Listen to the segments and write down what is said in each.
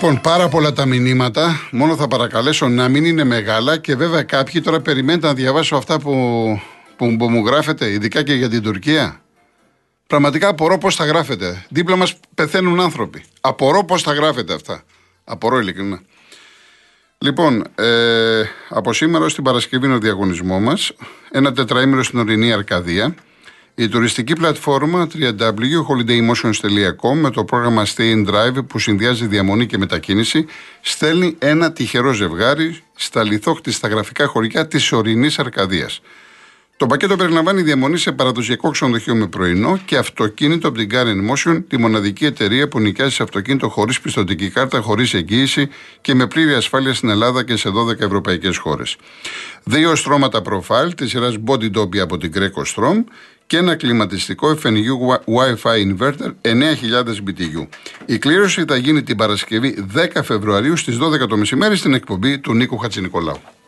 Λοιπόν, πάρα πολλά τα μηνύματα. Μόνο θα παρακαλέσω να μην είναι μεγάλα και βέβαια κάποιοι τώρα περιμένετε να διαβάσω αυτά που, που, που μου γράφετε, ειδικά και για την Τουρκία. Πραγματικά απορώ πώς θα γράφετε. Δίπλα μας πεθαίνουν άνθρωποι. Απορώ πώς θα γράφετε αυτά. Απορώ ειλικρινά. Λοιπόν, ε, από σήμερα ως την Παρασκευή είναι ο διαγωνισμός μας. Ένα τετραήμερο στην ορεινή Αρκαδία. Η τουριστική πλατφόρμα www.holidaymotions.com με το πρόγραμμα Stay in Drive που συνδυάζει διαμονή και μετακίνηση στέλνει ένα τυχερό ζευγάρι στα λιθόχτης στα γραφικά χωριά της ορεινής Αρκαδίας. Το πακέτο περιλαμβάνει διαμονή σε παραδοσιακό ξενοδοχείο με πρωινό και αυτοκίνητο από την Car Motion, τη μοναδική εταιρεία που νοικιάζει σε αυτοκίνητο χωρίς πιστοτική κάρτα, χωρίς εγγύηση και με πλήρη ασφάλεια στην Ελλάδα και σε 12 ευρωπαϊκές χώρες. Δύο στρώματα προφάλ τη σειράς Body Dobby από την Greco Strom και ένα κλιματιστικό FNU Wi-Fi inverter 9000 BTU. Η κλήρωση θα γίνει την Παρασκευή 10 Φεβρουαρίου στις 12 το μεσημέρι στην εκπομπή του Νίκου Χατζηνικολάου.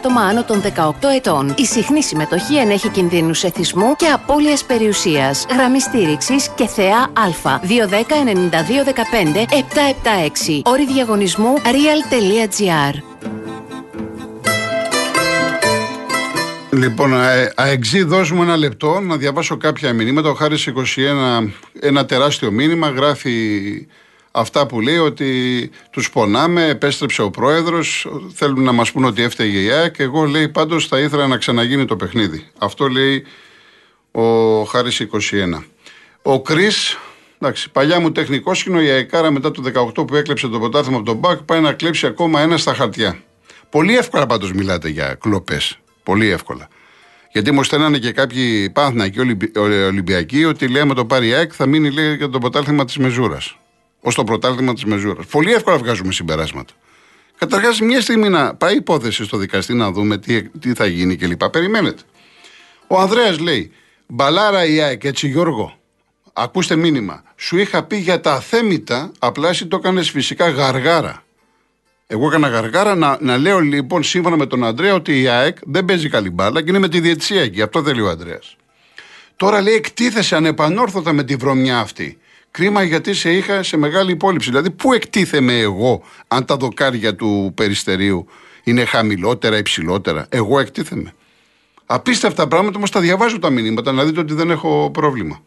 άτομα άνω των 18 ετών. Η συχνή συμμετοχή ενέχει κινδύνους εθισμού και απώλειας περιουσίας. Γραμμή στήριξης και θεά Α. 210 92 15 776. Όρη διαγωνισμού real.gr. Λοιπόν, αεξή, δώσ' μου ένα λεπτό να διαβάσω κάποια μηνύματα. Ο Χάρης 21, ένα τεράστιο μήνυμα, γράφει αυτά που λέει ότι τους πονάμε, επέστρεψε ο πρόεδρος, θέλουν να μας πούνε ότι έφταιγε η ΑΕΚ. Εγώ λέει πάντως θα ήθελα να ξαναγίνει το παιχνίδι. Αυτό λέει ο Χάρης 21. Ο Κρι, εντάξει, παλιά μου τεχνικός σκηνο, η ΑΕΚΑΡΑ μετά το 18 που έκλεψε το ποτάθλημα από τον Μπακ πάει να κλέψει ακόμα ένα στα χαρτιά. Πολύ εύκολα πάντως μιλάτε για κλοπές. Πολύ εύκολα. Γιατί μου στέλνανε και κάποιοι Πάνθνα και Ολυμπιακοί ότι λέει με το πάρει η ΑΕΚ θα μείνει λέει, για το ποτάθλημα της Μεζούρας ως το πρωτάθλημα της Μεζούρας. Πολύ εύκολα βγάζουμε συμπεράσματα. Καταρχάς, μια στιγμή να πάει υπόθεση στο δικαστή να δούμε τι, τι θα γίνει κλπ. Περιμένετε. Ο Ανδρέας λέει: Μπαλάρα η ΑΕΚ, έτσι Γιώργο. Ακούστε μήνυμα. Σου είχα πει για τα αθέμητα, απλά εσύ το έκανες φυσικά γαργάρα. Εγώ έκανα γαργάρα να, να λέω λοιπόν σύμφωνα με τον Ανδρέα ότι η ΑΕΚ δεν παίζει καλή μπάλα και είναι με τη διετησία εκεί. Αυτό θέλει ο Ανδρέας. Τώρα λέει εκτίθεσε ανεπανόρθωτα με τη βρωμιά αυτή. Κρίμα γιατί σε είχα σε μεγάλη υπόλοιψη. Δηλαδή, πού εκτίθεμαι εγώ αν τα δοκάρια του περιστερίου είναι χαμηλότερα, υψηλότερα; Εγώ εκτίθεμαι. Απίστευτα πράγματα, όμως τα διαβάζω τα μηνύματα να δείτε ότι δεν έχω πρόβλημα.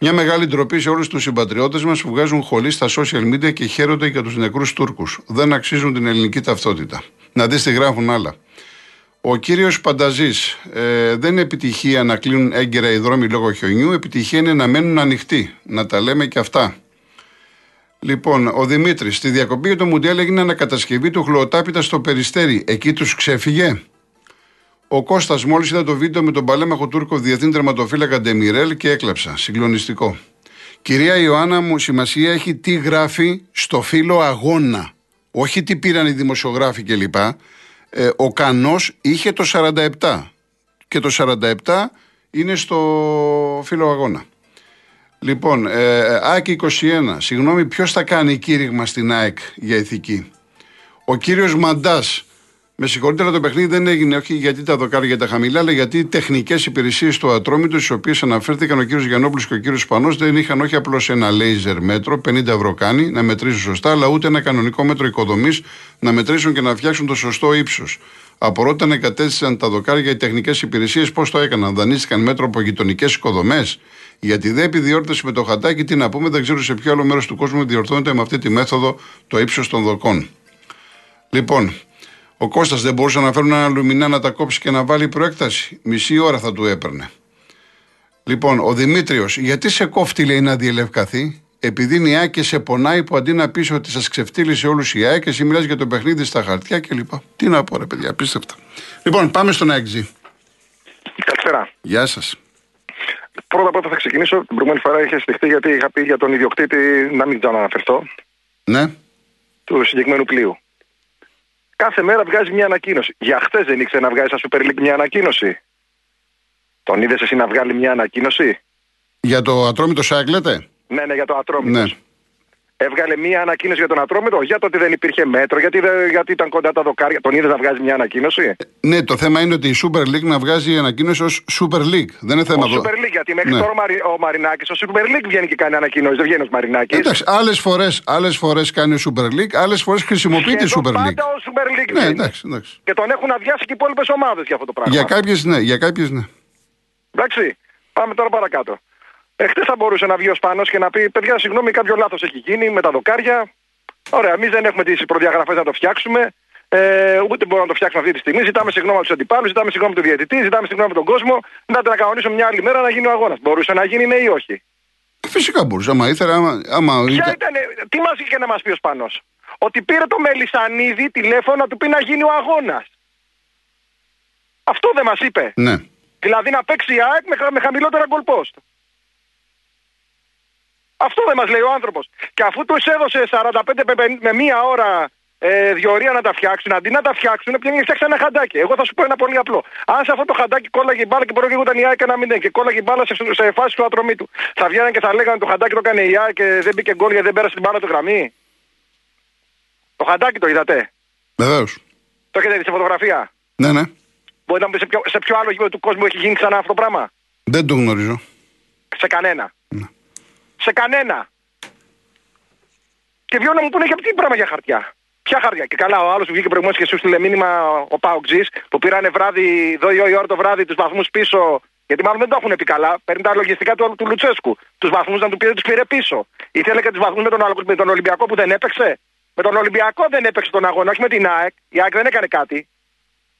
Μια μεγάλη ντροπή σε όλους τους συμπατριώτες μας που βγάζουν χολή στα social media και χαίρονται για τους νεκρούς Τούρκους. Δεν αξίζουν την ελληνική ταυτότητα. Να δεις τι γράφουν άλλα. Ο κύριος Πανταζής, ε, δεν είναι επιτυχία να κλείνουν έγκαιρα οι δρόμοι λόγω χιονιού. Επιτυχία είναι να μένουν ανοιχτοί. Να τα λέμε και αυτά. Λοιπόν, ο Δημήτρης, στη διακοπή για το Μουντιάλ έγινε ανακατασκευή του χλωοτάπητα στο περιστέρι. Εκεί τους ξέφυγε. Ο Κώστας μόλις είδα το βίντεο με τον παλέμαχο Τούρκο διεθνή τερματοφύλακα Ντεμιρέλ και έκλαψα. Συγκλονιστικό. Κυρία Ιωάννα μου, σημασία έχει τι γράφει στο φύλλο αγώνα. Όχι τι πήραν οι δημοσιογράφοι κλπ ε, ο Κανός είχε το 47 και το 47 είναι στο φύλλο αγώνα. Λοιπόν, ε, ΑΕΚ 21, συγγνώμη ποιος θα κάνει κήρυγμα στην ΑΕΚ για ηθική; Ο κύριος Μαντάς, με συγχωρείτε, αλλά το παιχνίδι δεν έγινε όχι γιατί τα δοκάρια τα χαμηλά, αλλά γιατί οι τεχνικές υπηρεσίες του ατρόμητου, στις οποίες αναφέρθηκαν ο κύριος Γιανόπουλο και ο κύριος Πανό, δεν είχαν όχι απλώς ένα λέιζερ μέτρο, 50 ευρώ κάνει, να μετρήσουν σωστά, αλλά ούτε ένα κανονικό μέτρο οικοδομής να μετρήσουν και να φτιάξουν το σωστό ύψος. Από όταν εγκατέστησαν τα δοκάρια οι τεχνικές υπηρεσίες, πώς το έκαναν, δανείστηκαν μέτρο από γειτονικές οικοδομές; Γιατί δεν επιδιόρθωση με το χατάκι, τι να πούμε, δεν ξέρω σε ποιο άλλο μέρος του κόσμου διορθώνεται με αυτή τη μέθοδο το ύψος των δοκών. Λοιπόν, ο Κώστας δεν μπορούσε να φέρουν ένα λουμινά να τα κόψει και να βάλει προέκταση. Μισή ώρα θα του έπαιρνε. Λοιπόν, ο Δημήτριος, γιατί σε κόφτει λέει να διελευκαθεί, επειδή είναι η Άκη σε πονάει που αντί να πεις ότι σας ξεφτύλισε όλους η Άκη, εσύ μιλάς για το παιχνίδι στα χαρτιά κλπ. Τι να πω, ρε παιδιά, απίστευτα. Λοιπόν, πάμε στον Άκη. Καλησπέρα. Γεια σας. Πρώτα πρώτα θα ξεκινήσω. Την προηγούμενη φορά είχε στοιχτεί γιατί είχα πει για τον ιδιοκτήτη να μην ξανααναφερθώ. Ναι. του συγκεκριμένου πλοίου. Κάθε μέρα βγάζει μια ανακοίνωση. Για χθες δεν ήξερε να βγάζει στα Super League μια ανακοίνωση. Τον είδες εσύ να βγάλει μια ανακοίνωση; Για το ατρόμητος ΣΑΚ λέτε; Ναι, ναι, για το ατρόμητος. Ναι. Έβγαλε μία ανακοίνωση για τον Ατρόμητο για το ότι δεν υπήρχε μέτρο, γιατί, δεν- γιατί ήταν κοντά τα δοκάρια. Τον είδε να βγάζει μια ανακοίνωση; Ναι, το θέμα είναι ότι η Super League να βγάζει ανακοίνωση ως Super League. Δεν είναι θέμα Ο εδώ. Super League, γιατί μέχρι Ναι. τώρα ο, Μαρι, ο Μαρινάκης, ο Super League βγαίνει και κάνει ανακοίνωση, δεν βγαίνει ο Μαρινάκης. Εντάξει, άλλες φορές άλλες φορές κάνει η Super League, άλλες φορές χρησιμοποιεί τη Super League. Πάντα ο Super League Ναι, βγαίνει. εντάξει, εντάξει. Και τον έχουν αδειάσει και οι υπόλοιπες ομάδες για αυτό το πράγμα. Για κάποιες ναι, για κάποιες ναι. Εντάξει, πάμε τώρα παρακάτω. Εχθέ θα μπορούσε να βγει ο Σπανό και να πει: Παιδιά, συγγνώμη, κάποιο λάθος έχει γίνει με τα δοκάρια. Ωραία, εμείς δεν έχουμε τις προδιαγραφές να το φτιάξουμε. Ε, ούτε μπορούμε να το φτιάξουμε αυτή τη στιγμή. Ζητάμε συγγνώμη από τους αντιπάλους, ζητάμε συγγνώμη από τον διαιτητή, ζητάμε συγγνώμη από τον κόσμο. Ζητάτε να κανονίσουμε μια άλλη μέρα να γίνει ο αγώνας. Μπορούσε να γίνει, ναι ή όχι; Φυσικά μπορούσε. Άμα ήθελε, άμα. άμα Ποια ήταν- ήταν, τι μας είχε να μας πει ο Σπανό. Ότι πήρε το Μελισανίδη τηλέφωνο να του πει να γίνει ο αγώνας. Αυτό δεν μας είπε. Ναι. Δηλαδή να παίξει η ΑΕΚ με, χα- με χαμηλότερα goal post. Αυτό δεν μας λέει ο άνθρωπος. Και αφού τους έδωσε 45 με, πεν- με μία ώρα ε, διορία να τα φτιάξουν, αντί να τα φτιάξουν, πήγαινε και φτιάξει ένα χαντάκι. Εγώ θα σου πω ένα πολύ απλό. Αν σε αυτό το χαντάκι κόλλαγε η μπάλα και προηγούνταν η ΑΕΚ ένα μηδέν και κόλλαγε η μπάλα σε, σε φάση του ατρομή του, θα βγαίνανε και θα λέγανε το χαντάκι το έκανε η ΑΕΚ και δεν μπήκε γκολ γιατί δεν πέρασε την μπάλα του γραμμή. Το χαντάκι το είδατε; Βεβαίως. Το έχετε δει σε φωτογραφία; Ναι, ναι. Μπορείτε να μου πείτε σε ποιο, σε ποιο άλλο γήπεδο του κόσμου έχει γίνει ξανά αυτό το πράγμα; Δεν το γνωρίζω. Σε κανένα. Σε κανένα. Και βγαίνουν να μου πούνε για τι πράγμα για χαρτιά; Ποια χαρτιά; Και καλά, ο άλλος που βγήκε προηγουμένως και σου στείλε μήνυμα ο Πάουτζη που πήρανε βράδυ, εδώ η ώρα το βράδυ τους βαθμούς πίσω. Γιατί μάλλον δεν το έχουν πει καλά. Παίρνει τα λογιστικά του, του Λουτσέσκου. Τους βαθμούς να του πήρε, τους πήρε πίσω. Ήθελε και τους βαθμούς με, τον άλλο- με τον Ολυμπιακό που δεν έπαιξε; Με τον Ολυμπιακό δεν έπαιξε τον αγώνα, όχι με την ΑΕΚ. Η ΑΕΚ δεν έκανε κάτι.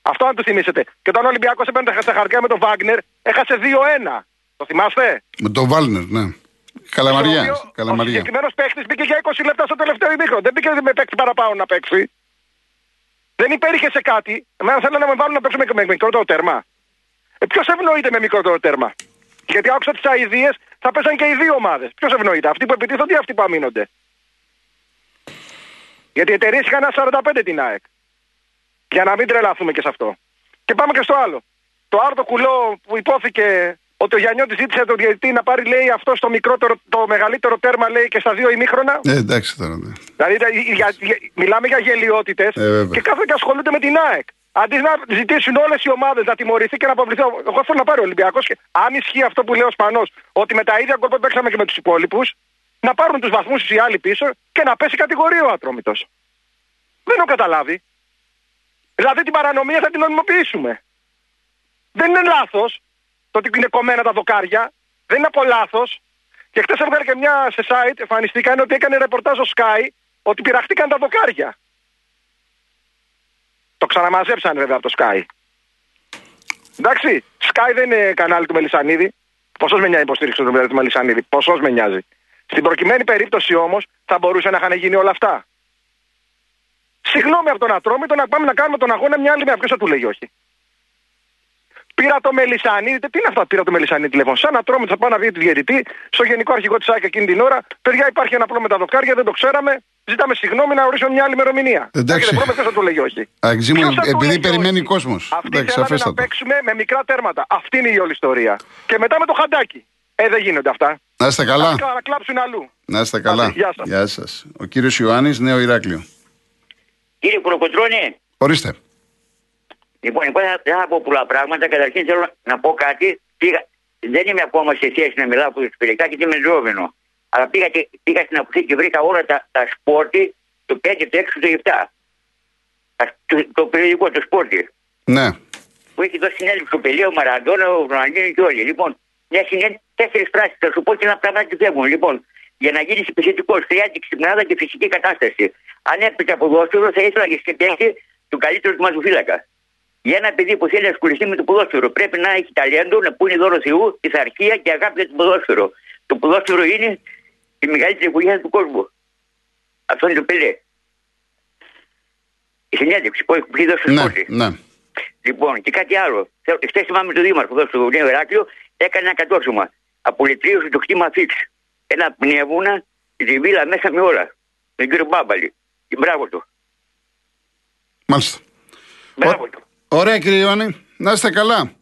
Αυτό αν του θυμίσετε. Και όταν ο Ολυμπιακός έπαιρνε στα χαρτιά με τον Βάγνερ, έχασε 2-1. Το θυμάστε; Με τον Βάλνερ, ναι. Καλαμαριά. Στο οποίο Ο Καλαμαριά. συγκεκριμένος παίχτη μπήκε για 20 λεπτά στο τελευταίο ημίχρονο. Δεν μπήκε με παίχτη παραπάνω να παίξει. Δεν υπέρχε σε κάτι. Εμένα θέλουν να με βάλουν να παίξω με, με μικρότερο τέρμα. Ε, Ποιος ευνοείται με μικρότερο τέρμα; Γιατί άκουσα τις αειδίε, θα πέσαν και οι δύο ομάδες. Ποιος ευνοείται, αυτοί που επιτίθονται ή αυτοί που αμήνονται; Γιατί οι εταιρείες είχαν ένα 45 την ΑΕΚ. Για να μην τρελαθούμε και σε αυτό. Και πάμε και στο άλλο. Το άρτο κουλό που υπόθηκε ότι ο Γιάννιώτης ζήτησε τον διαιτητή να πάρει, λέει, αυτό στο μικρότερο, το μεγαλύτερο τέρμα, λέει, και στα δύο ημίχρονα. Ε, εντάξει τώρα. ναι. Δηλαδή τα- για- για- μιλάμε για γελιότητες Ε, βέβαια. και κάθονται και ασχολούνται με την ΑΕΚ. Αντί να ζητήσουν όλες οι ομάδες να τιμωρηθεί και να αποβληθεί. Εγώ θέλω να πάρει ο Ολυμπιακός και αν ισχύει αυτό που λέει ο Σπανός, ότι με τα ίδια γκολ που παίξαμε και με τους υπόλοιπους, να πάρουν τους βαθμούς οι άλλοι πίσω και να πέσει κατηγορία ο Ατρόμητος. Δεν έχω καταλάβει. Δηλαδή την παρανομία θα την νομιμοποιήσουμε. Δεν είναι λάθος το ότι είναι κομμένα τα δοκάρια. Δεν είναι από λάθος. Και χθε έβγαλε και μια σε site, εμφανιστήκαν ότι έκανε ρεπορτάζ ο Sky ότι πειραχτήκαν τα δοκάρια. Το ξαναμαζέψανε βέβαια από το Sky. Εντάξει, Sky δεν είναι κανάλι του Μελισανίδη. Πόσο με νοιάζει η υποστήριξη του του Μελισανίδη. Πόσο με νοιάζει. Στην προκειμένη περίπτωση όμως θα μπορούσε να είχαν γίνει όλα αυτά. Συγγνώμη από τον Ατρόμητο να πάμε να κάνουμε τον αγώνα μια άλλη μέρα. Ποιος θα του λέει όχι; Πήρα το Μελισανίδη. Τι είναι αυτά, πήρα το Μελισανίδη τηλέφωνο. Σαν Ατρόμητο θα πάω να βγει τη διαιτητή στο γενικό αρχηγό της ΑΕΚ εκείνη την ώρα. Παιδιά, υπάρχει ένα πρόβλημα με τα δοκάρια, δεν το ξέραμε. Ζητάμε συγγνώμη να ορίσουμε μια άλλη ημερομηνία. Εντάξει. Έχετε πρόβλημα, ποιος θα του λέει όχι; Αγγζή μου, Ποιος θα του επειδή λέει περιμένει όχι; κόσμος. Αυτοί Εντάξει, θέλανε να αφέστατο. παίξουμε με μικρά τέρματα. Αυτή είναι η όλη ιστορία. Και μετά με το χαντάκι. Ε, δεν γίνονται αυτά. Να είστε Θα καλά. να κλάψουν αλλού. Να είστε καλά. Άντε, γεια σας. Γεια σας. Ο κύριος Ιωάννης, Νέο Ηράκλειο. Κύριε Κολοκοτρώνη, Ορίστε. Λοιπόν, εγώ δεν δεν θα πω πολλά πράγματα. Καταρχήν θέλω να πω κάτι. Πήγα, δεν είμαι ακόμα σε θέση να μιλάω από το σπηρικά γιατί είμαι ζώβενο. Αλλά πήγα, και, πήγα στην αποθήκη και βρήκα όλα τα, τα σπόρτι, το 5, το 6, το 7. Τα- Το, το περιοδικό, το σπόρτι. Ναι. Που έχει δώσει συνέντευξη ο Πελίο, ο Μαραντόνα, ο Ροναλίνο και όλοι. Λοιπόν, μια συνέντευξη, τέσσερις πράξεις. Θα σου πω και ένα πράγμα τι φεύγουν. Λοιπόν, για να γίνεις επιθετικός, χρειάζεται ξυπνάδα και φυσική κατάσταση. Αν έπαιζε ποδόσφαιρο, θα ήθελα και σκεφτέσει του καλύτερου του μαζοφύλακα. Για ένα παιδί που θέλει να ασχοληθεί με το ποδόσφαιρο, πρέπει να έχει ταλέντο, να πούνε δώρο Θεού, πειθαρχία και αγάπη για το ποδόσφαιρο. Το ποδόσφαιρο είναι η μεγαλύτερη βοήθεια του κόσμου. Αυτό είναι το πελέ. Η συνέντευξη που έχει δώσει στο Ναι, σπόρτι. ναι. Λοιπόν, και κάτι άλλο. Χθες θυμάμαι τον Δήμαρχο εδώ στο Νέο Εράκλειο, έκανε ένα κατόρθωμα. Απολυτρίωσε το κτήμα φίξ. Ένα πνεύμονα, τη βίλα μέσα με όλα. Με τον κύριο Μπάμπαλη. Μπράβο του. Μάλιστα. Μπράβο του. Ωραία κύριε Ιωάννη, να είστε καλά.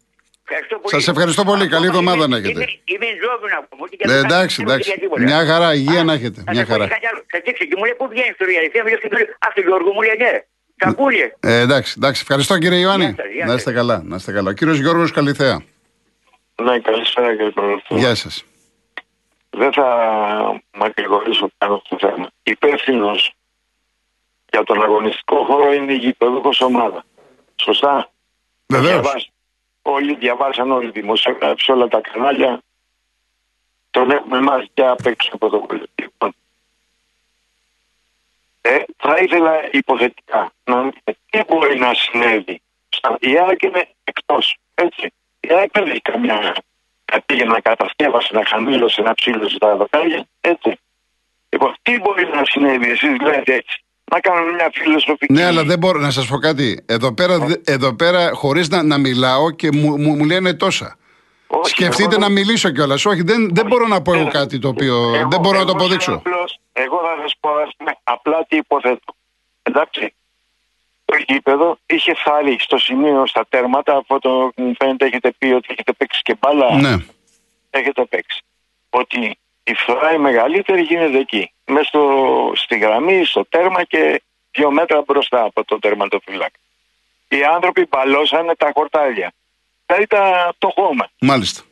Ευχαριστώ πολύ. Σας ευχαριστώ πολύ. Ακόμα Καλή εβδομάδα είμαι- να έχετε. Είμαι, είμαι ζώβιο να πούμε. ούτε και Ναι, δεν θα εντάξει, κάνω εντάξει. για τίποτα. Μια χαρά, υγεία Α, να έχετε. θα Μια σας πω χαρά. κάτι άλλο. Θα δείξω και μου λέει πού βγαίνεις στο Ριαλιθέα, μου λέει και του λέει, Αχ, τον Γιώργο μου λέει ναι. Τα ακούγε. Ε, εντάξει, εντάξει. Ευχαριστώ κύριε Ιωάννη. Γεια σας, γεια να σας. είστε καλά. Να είστε καλά. Ο κύριος Γιώργος Καλιθέα. Ναι, καλησπέρα κύριε Πρόεδρε. Γεια σας. Δεν θα μακρηγορήσω πάνω στο θέμα. Υπεύθυνος για τον αγωνιστικό χώρο είναι η γηπεδούχο ομάδα. Σωστά. Βεβαίως. Όλοι διαβάσαν όλοι δημοσιογράφοι, όλα τα κανάλια. Τον έχουμε μάθει και απ' έξω από το. Λοιπόν. Ε, θα ήθελα υποθετικά να δείτε τι μπορεί να συνέβη. Η ΑΕΚ είναι εκτός. Έτσι. Η ΑΕΚ δεν έχει καμιά κατήγε να κατασκεύασε, να χαμήλωσε, να ψήλωσε τα δοκάρια. Έτσι. Λοιπόν, τι μπορεί να συνέβη, εσείς λέτε έτσι. Να κάνουμε μια φιλοσοφική. Ναι, αλλά δεν μπορώ να σας πω κάτι. Εδώ πέρα, δε- εδώ πέρα χωρίς να, να μιλάω και μου, μου, μου λένε τόσα. Όχι, Σκεφτείτε εγώ να δεν- μιλήσω κιόλας. Όχι, δεν, δεν μπορώ να πω εγώ Ε, κάτι το οποίο Εγώ- δεν μπορώ να το εγώ αποδείξω. σαν απλός- εγώ θα σας πω ας πούμε, απλά τι υποθέτω. Εντάξει. Το γήπεδο είχε φάρει στο σημείο στα τέρματα, αυτό το μου φαίνεται έχετε πει ότι έχετε παίξει και μπάλα. Ναι. Έχετε παίξει. Ότι η φθορά η μεγαλύτερη γίνεται εκεί. Μέσα στο, στη γραμμή, στο τέρμα και δύο μέτρα μπροστά από το τερματοφύλακα. Οι άνθρωποι μπαλώσανε τα χορτάρια. Δηλαδή τα, το χώμα. Μάλιστα.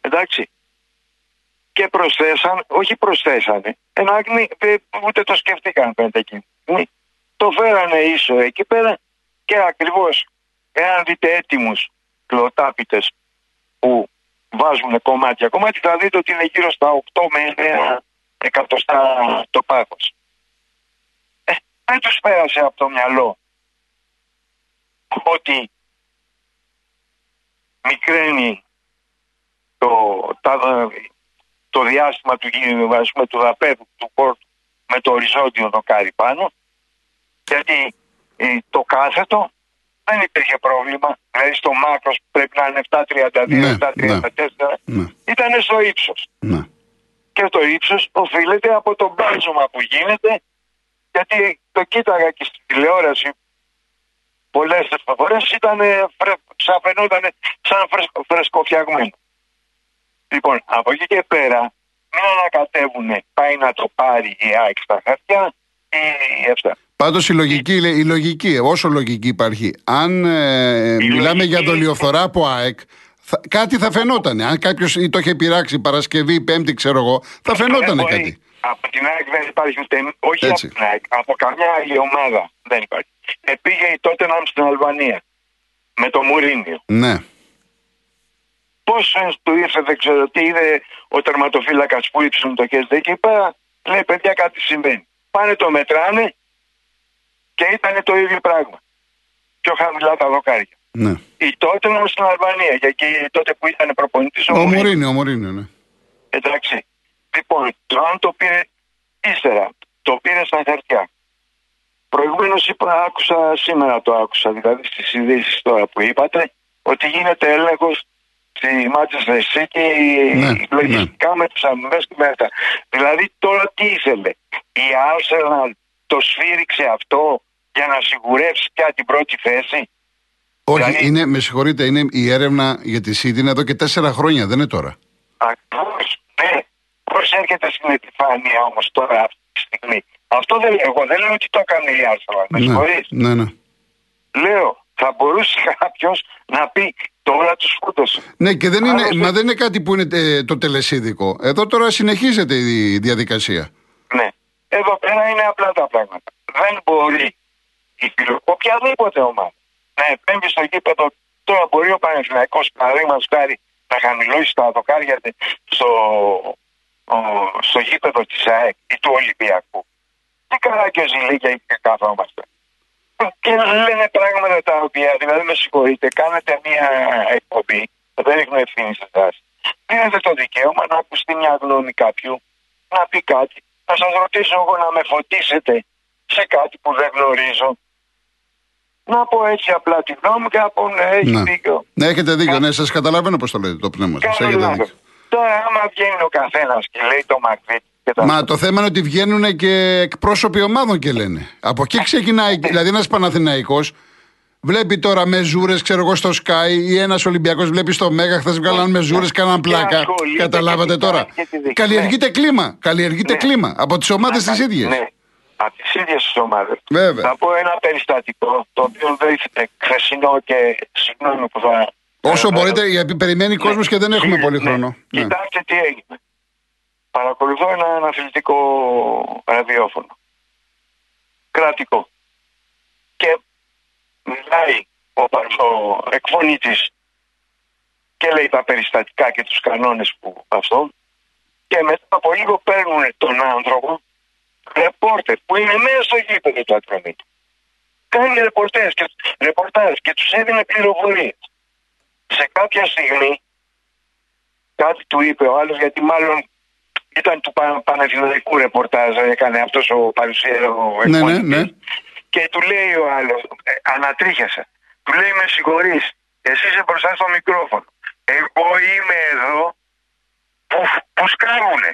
Εντάξει. Και προσθέσαν, όχι προσθέσανε, ένα άγνη, ε, ούτε το σκεφτήκαν φαίνεται εκεί. Μη. Το φέρανε ίσο εκεί πέρα και ακριβώς, εάν δείτε έτοιμους κλωτάπιτες που βάζουν κομμάτια, κομμάτι θα δείτε ότι είναι γύρω στα 8 με 9 εκατοστά το πάχος. Ε, δεν τους πέρασε από το μυαλό ότι μικραίνει το, τα, το διάστημα του, γη- ας πούμε, του δαπέδου του πόρτου με το οριζόντιο δοκάρι πάνω γιατί ε, το κάθετο δεν υπήρχε πρόβλημα δηλαδή στο μάκρος που πρέπει να είναι 7.32, Ναι, 7.34 Ναι. ήταν στο ύψος ναι. και το ύψος οφείλεται από το μπάζωμα που γίνεται γιατί το κοίταγα και στην τηλεόραση πολλές φορές ήταν φρε, σαν φαινόταν σαν φρεσκο, φρεσκοφιαγμένο. Λοιπόν, από εκεί και πέρα μην ανακατεύουν πάει να το πάρει η ΑΕΚ στα χαρτιά ή αυτά. Πάντως η λογική, η λογική, όσο λογική υπάρχει, αν ε, μιλάμε λογική- για δολιοφθορά από ΑΕΚ, θα, κάτι θα φαινόταν. Αν κάποιος το είχε πειράξει Παρασκευή, Πέμπτη, ξέρω εγώ, θα φαινόταν Δεν μπορεί. κάτι. Από την ΑΕΚ δεν υπάρχει ούτε, όχι Έτσι. από την ΑΕΚ, από καμιά άλλη ομάδα δεν υπάρχει. Ε, πήγε η τότε στην Αλβανία με το Μουρίνιο. Ναι. Πώ του ήρθε, δεν ξέρω τι, είδε ο τερματοφύλακας που ύψουν το χέρι εκεί πέρα. Λέει, παιδιά, κάτι συμβαίνει. Πάνε το μετράνε και ήταν το ίδιο πράγμα. Πιο χαμηλά τα δοκάρια. ναι. Η τότε όμω στην Αλβανία, γιατί τότε που ήταν προπονητής Ο Μουρίνιο, ο Μουρίνιο, ναι. Εντάξει. Λοιπόν, το αν το πήρε ύστερα, το πήρε στα χαρτιά. Προηγουμένως είπα, άκουσα, σήμερα το άκουσα, δηλαδή στις ειδήσεις τώρα που είπατε, ότι γίνεται έλεγχος στη Manchester City Ναι, λογιστικά με τι αμοιβέ και με αυτά. Δηλαδή τώρα τι ήθελε. Η Arsenal το σφύριξε αυτό για να σιγουρεύσει πια την πρώτη θέση; Όχι, Δηλαδή- είναι, με συγχωρείτε, είναι η έρευνα για τη ΣΥΤ είναι εδώ και τέσσερα χρόνια, δεν είναι τώρα. Ακριβώς, ναι. Πώς έρχεται στην επιφάνεια όμως τώρα αυτή τη στιγμή; Αυτό δεν λέω. Εγώ δεν λέω ότι το έκανε η Arsenal. Με Ναι, συγχωρείς. ναι, ναι. Λέω, θα μπορούσε κάποιος να πει τώρα τους σκούτωσε. Ναι, και δεν είναι, Άλλωστε- μα δεν είναι κάτι που είναι ε, το τελεσίδικο. Εδώ τώρα συνεχίζεται η διαδικασία. Ναι. Εδώ πέρα είναι απλά τα πράγματα. Δεν μπορεί η φιλο- οποιαδήποτε ομάδα να επέμβει στο γήπεδο. Τώρα μπορεί ο Παναθηναϊκός παραδείγματος χάρη να χαμηλώσει τα δοκάρια τε- στο, ο, στο γήπεδο της ΑΕΚ ή του Ολυμπιακού. Τι καλά και ο Ζηλίκια και καθόμαστε. Και λένε πράγματα τα οποία, δηλαδή με συγχωρείτε, κάνετε μια εκπομπή, δεν ρίχνω ευθύνη σε εσά. Δίνετε το δικαίωμα να ακουστεί μια γνώμη κάποιου, να πει κάτι, να σας ρωτήσω εγώ να με φωτίσετε σε κάτι που δεν γνωρίζω. Να πω έτσι απλά τη γνώμη μου και να πω ναι, έχει Ναι. δίκιο. ναι, έχετε δίκιο. Ναι, σας καταλαβαίνω πώς το λέτε το πνεύμα σα. Κάνω Έχετε λάθος. δίκιο. Τώρα, άμα βγαίνει ο καθένας και λέει το Μακβίτ, Και τα Μα το θέμα είναι ότι βγαίνουν και εκπρόσωποι ομάδων και λένε. Από εκεί ξεκινάει. δηλαδή, ένας Παναθηναϊκός βλέπει τώρα μεζούρε, ξέρω εγώ, στο Sky ή ένας Ολυμπιακός βλέπει στο Μέγα. Χθες βγάλαν μεζούρε, κάναν πλάκα. ασχολείται Καταλάβατε και τώρα. κοιτάει και τη δείχνει. Καλλιεργείται κλίμα. Καλλιεργείται Ναι. κλίμα από τις ομάδες τις ίδιες. Ναι, από τις ίδιες τις ομάδες. Βέβαια. Θα πω ένα περιστατικό το οποίο δεν είναι χθεσινό και συγγνώμη που θα. Όσο θα- μπορείτε, γιατί περιμένει κόσμος και δεν έχουμε Ναι, πολύ ναι. χρόνο. Ναι. Κοιτάξτε τι έγινε. Παρακολουθώ ένα αναθλητικό ραδιόφωνο. Κρατικό. Και μιλάει ο, παρ- ο εκφωνητής και λέει τα περιστατικά και τους κανόνες που αυτό και μετά από λίγο παίρνουν τον άνθρωπο ρεπόρτερ που είναι μέσα στο γήπεδο του Ατρομήτου. Κάνει ρεπορτάζ και, ρεπορτάζ και τους έδινε πληροφορίες. Σε κάποια στιγμή κάτι του είπε ο άλλος γιατί μάλλον ήταν του πα- Παναθηναϊκού ρεπορτάζ έκανε αυτός ο παρουσία ο Ναι, ναι, εκπονητής. ναι. Και του λέει ο άλλος ε, ανατρίχιασε του λέει με συγχωρείς εσύ είσαι μπροστά στο μικρόφωνο εγώ είμαι εδώ που, που σκάρουνε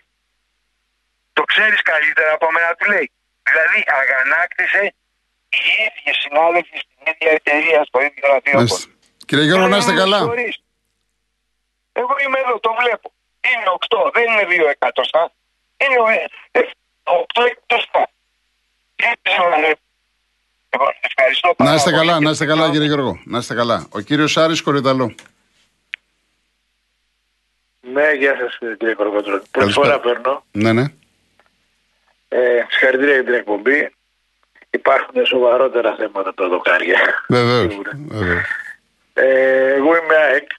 το ξέρεις καλύτερα από μένα του λέει δηλαδή αγανάκτησε οι ίδιοι συνάδελφοι στην ίδια εταιρεία στο ίδιο ραδιόφωνο Μάλιστα. Κύριε Γιώργο, να είστε με καλά. συγχωρείς. Εγώ είμαι εδώ, το βλέπω. Είναι 8, δεν είναι 2 εκατοστά. Είναι ε, ε, 8 εκατοστά. Έτσι, ε, λοιπόν, Ευχαριστώ πάρα Να είστε πολύ. καλά, να είστε καλά, κύριε Γιώργο. Να είστε καλά. Ο κύριος Άρη Κορυδαλό. Ναι, γεια σας κύριε Κορκοτρόνη. Πρώτη Καλησπέρα. φορά παίρνω. Ναι, ναι. Ε, συγχαρητήρια για την εκπομπή. Υπάρχουν σοβαρότερα θέματα τα δοκάρια. Βεβαίως. Σίγουρα. Ε, Ε, εγώ είμαι ΑΕΚ,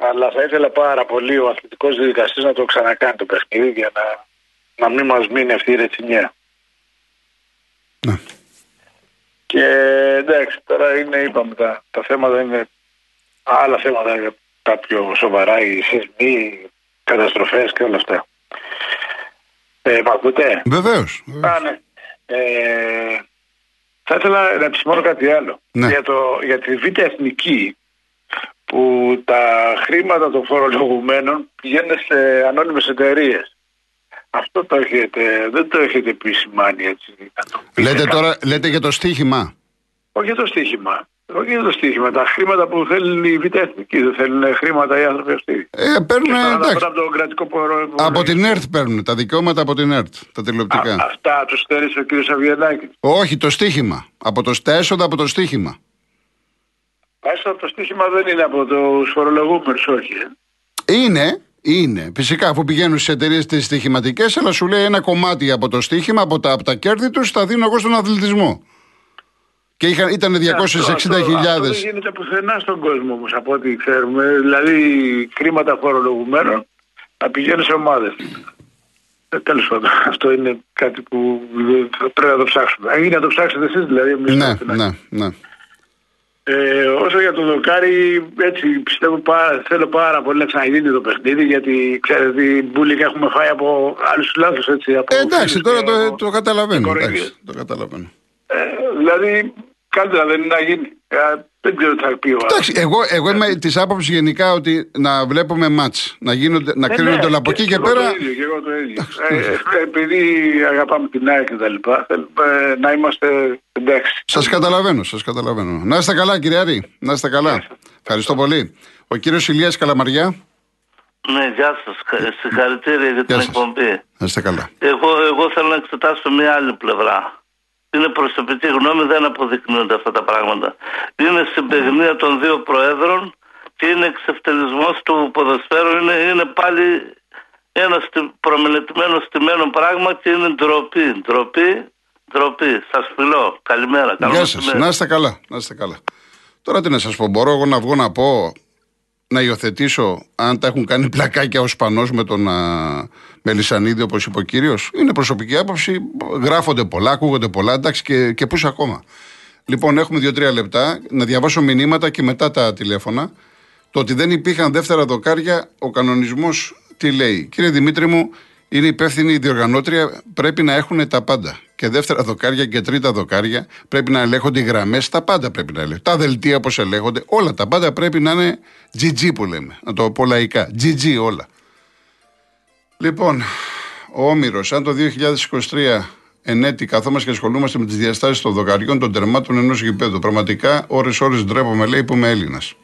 αλλά θα ήθελα πάρα πολύ ο αθλητικός διαδικαστή να το ξανακάνει το παιχνίδι για να, να μην μας μείνει αυτή η ρετσινιά. Ναι. Και εντάξει, τώρα είναι, είπαμε, τα, τα θέματα είναι άλλα θέματα, είναι τα πιο σοβαρά, οι σεισμοί, οι καταστροφές και όλα αυτά. Ε, μ' ακούτε; Βεβαίως. Α, ναι. Ε, θα ήθελα να επισημάνω κάτι άλλο. Ναι. Για, το, για τη Β' Εθνική που τα χρήματα των φορολογουμένων πηγαίνουν σε ανώνυμες εταιρείες. Αυτό το έχετε, δεν το έχετε επισημάνει έτσι. να το πείτε Λέτε κάπου. τώρα, λέτε για το στοίχημα. Όχι για το στοίχημα. Όχι για το στοίχημα. Τα χρήματα που θέλει η Β' Εθνική. Δεν θέλουν χρήματα οι άνθρωποι αυτοί. Ε, παίρνουν, Και αυτά να τα εντάξει. πάρουν από τον κρατικό πορο- Από την ΕΡΤ παίρνουν τα δικαιώματα από την ΕΡΤ, τα Α, τηλεοπτικά. αυτά τους στέρισε ο κ. Αβιενάκη. Όχι, το στοίχημα. Από το, τα έσοδα από το στοίχημα. Άσο το στοίχημα δεν είναι από τους φορολογούμενους, όχι. ε. Είναι, είναι. Φυσικά, αφού πηγαίνουν στις εταιρείες τις στοιχηματικές, αλλά σου λέει ένα κομμάτι από το στοίχημα, από τα, από τα κέρδη τους, θα δίνω εγώ στον αθλητισμό. Και είχαν, ήταν 260.000. Αυτό, αυτό, αυτό δεν γίνεται πουθενά στον κόσμο όμως από ό,τι ξέρουμε. Δηλαδή χρήματα φορολογουμένων να πηγαίνουν σε ομάδες. Ε, Τέλος πάντων, αυτό είναι κάτι που θα πρέπει να το ψάξουμε. Ή να το ψάξετε εσείς δηλαδή. εμείς Ναι, δεν θα- ναι, ναι. Ε, όσο για το δοκάρι, έτσι πιστεύω πάρα, θέλω πάρα πολύ να ξαναγίνει το παιχνίδι γιατί ξέρετε τι μπουλικα έχουμε φάει από άλλους λάθου έτσι. Από Ε, εντάξει, φίλους τώρα και το, από- το καταλαβαίνω. και Εντάξει, κοροϊδίες. το καταλαβαίνω. Ε, δηλαδή, καλύτερα δεν είναι να γίνει. Ε, δεν ξέρω τι θα πει ο άλλος. Εντάξει, εγώ, εγώ είμαι της άποψης γενικά ότι να βλέπουμε μάτς. Να, γίνονται, να Ε, κρίνονται ναι, όλα από εκεί και εγώ πέρα. Το ίδιο, και εγώ το ίδιο. Ε, ε, επειδή αγαπάμε την ΑΕΚ και τα λοιπά, θέλουμε να είμαστε εντάξει. Σας καταλαβαίνω, σας καταλαβαίνω. Να είστε καλά, κύριε Άρη. Να είστε καλά. Ευχαριστώ πολύ. Ο κύριος Ηλίας Καλαμαριά. Ναι, γεια σας. Συγχαρητήρια για την Γεια σας. εκπομπή. Να είστε καλά. Εγώ, εγώ θέλω να εξετάσω μια άλλη πλευρά. Είναι προσωπική γνώμη, δεν αποδεικνύονται αυτά τα πράγματα. Είναι συμπεγνία των δύο προέδρων και είναι εξευτελισμός του ποδοσφαίρου. Είναι, είναι πάλι ένα στι- προμελετημένο στημένο πράγμα και είναι ντροπή. Ντροπή, ντροπή. Σας φιλώ. Καλημέρα. Καλό Γεια σας. μεσημέρι. Να είστε καλά. Να είστε καλά. Τώρα τι να σας πω, μπορώ εγώ να βγω να πω να υιοθετήσω αν τα έχουν κάνει πλακάκια ο Σπανό με τον α, Μελισανίδη, όπως είπε ο κύριος. Είναι προσωπική άποψη. Γράφονται πολλά, ακούγονται πολλά. Εντάξει, και, και πού ακόμα. Λοιπόν, έχουμε δύο-τρία λεπτά να διαβάσω μηνύματα και μετά τα τηλέφωνα. Το ότι δεν υπήρχαν δεύτερα δοκάρια, ο κανονισμός τι λέει; Κύριε Δημήτρη μου, είναι υπεύθυνη η διοργανώτρια, πρέπει να έχουν τα πάντα. Και δεύτερα δοκάρια και τρίτα δοκάρια πρέπει να ελέγχονται οι γραμμές, τα πάντα πρέπει να ελέγχονται. Τα δελτία πώ ελέγχονται, όλα τα πάντα πρέπει να είναι GG που λέμε. Να το πω λαϊκά. GG όλα. Λοιπόν, ο Όμηρος, αν το 2023 εν έτη καθόμαστε και ασχολούμαστε με τις διαστάσεις των δοκαριών των τερμάτων ενός γηπέδου. Πραγματικά, ώρε-ώρε ντρέπομαι, λέει, που είμαι Έλληνας.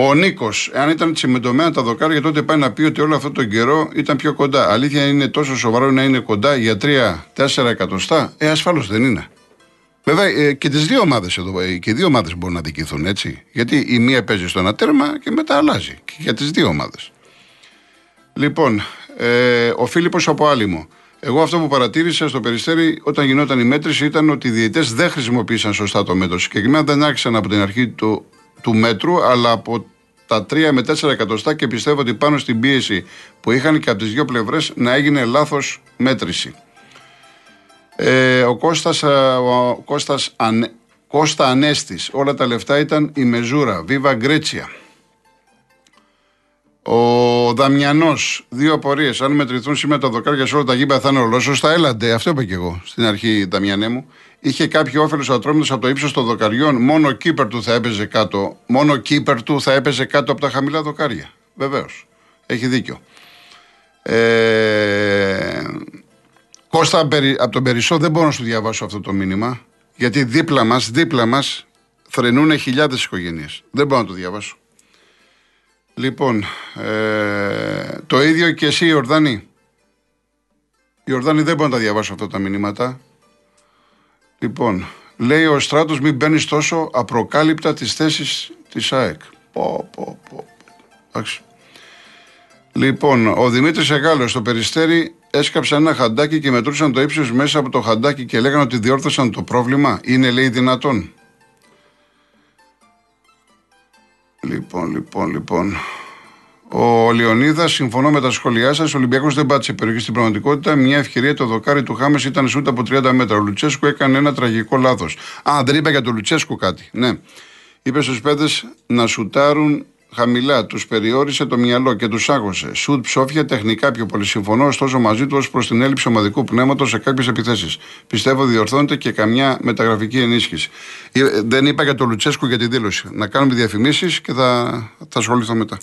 Ο Νίκος, αν ήταν τσιμεντωμένα τα δοκάρια, τότε πάει να πει ότι όλο αυτόν τον καιρό ήταν πιο κοντά. Αλήθεια είναι τόσο σοβαρό να είναι κοντά για 3-4 εκατοστά; Ε, ασφαλώς δεν είναι. Βέβαια ε, και τις δύο ομάδες εδώ, ε, και οι δύο ομάδες μπορούν να δικηθούν έτσι. Γιατί η μία παίζει στο ένα τέρμα και μετά αλλάζει. Και για τις δύο ομάδες. Λοιπόν, ε, ο Φίλιππος από Άλυμο. Εγώ αυτό που παρατήρησα στο περιστέρι όταν γινόταν η μέτρηση ήταν ότι οι διαιτές δεν χρησιμοποίησαν σωστά το μέτρο. Συγκεκριμένα δεν άρχισαν από την αρχή του, του μέτρου, αλλά από τα 3 με 4 εκατοστά και πιστεύω ότι πάνω στην πίεση που είχαν και από τις δύο πλευρές να έγινε λάθος μέτρηση. Ε, ο Κώστας, ε, ο Κώστας Ανε, Κώστα Ανέστης, όλα τα λεφτά ήταν η μεζούρα, Βίβα Γκρέτσια. Ο Δαμιανός, δύο απορίες. Αν μετρηθούν σήμερα τα δοκάρια σε όλα τα γήπεδα θα είναι ολό. Σωστά, έλαντε. Αυτό είπα και εγώ στην αρχή, Δαμιανέ μου. Είχε κάποιο όφελος ατρόμητος από το ύψος των δοκαριών. Μόνο ο κύπερ του θα έπαιζε κάτω. Μόνο ο κύπερ του θα έπαιζε κάτω από τα χαμηλά δοκάρια. Βεβαίως. Έχει δίκιο. Ε, Κώστα, από τον Περισσό δεν μπορώ να σου διαβάσω αυτό το μήνυμα. Γιατί δίπλα μας, δίπλα μας, θρενούν χιλιάδες οικογένειες. Δεν μπορώ να το διαβάσω. Λοιπόν, ε, το ίδιο και εσύ, Ιορδάνη. Ιορδάνη δεν μπορώ να τα διαβάσω αυτά τα μηνύματα. Λοιπόν, λέει ο Στράτος μην μπαίνεις τόσο απροκάλυπτα τις θέσεις της ΑΕΚ. Πω, πω, πω. Εντάξει. Λοιπόν, ο Δημήτρης Εγάλο στο περιστέρι έσκαψε ένα χαντάκι και μετρούσαν το ύψος μέσα από το χαντάκι και λέγανε ότι διόρθωσαν το πρόβλημα. Είναι λέει δυνατόν. Λοιπόν, λοιπόν, λοιπόν. Ο Λεωνίδας, συμφωνώ με τα σχόλιά σας. Ο Ολυμπιακός δεν πάτησε περιοχή στην πραγματικότητα. Μια ευκαιρία το δοκάρι του Χάμες ήταν σούτα από 30 μέτρα. Ο Λουτσέσκου έκανε ένα τραγικό λάθος. Α, δεν είπα για τον Λουτσέσκου κάτι. Ναι. Είπε στους παιδες να σουτάρουν χαμηλά, τους περιόρισε το μυαλό και τους άγωσε. Σουτ ψόφια, τεχνικά πιο πολύ συμφωνώ, ωστόσο μαζί του ως προς την έλλειψη ομαδικού πνεύματος σε κάποιες επιθέσεις. Πιστεύω διορθώνεται και καμιά μεταγραφική ενίσχυση. Ε, δεν είπα για το Λουτσέσκου για τη δήλωση. Να κάνουμε διαφημίσεις και θα, θα ασχοληθώ μετά.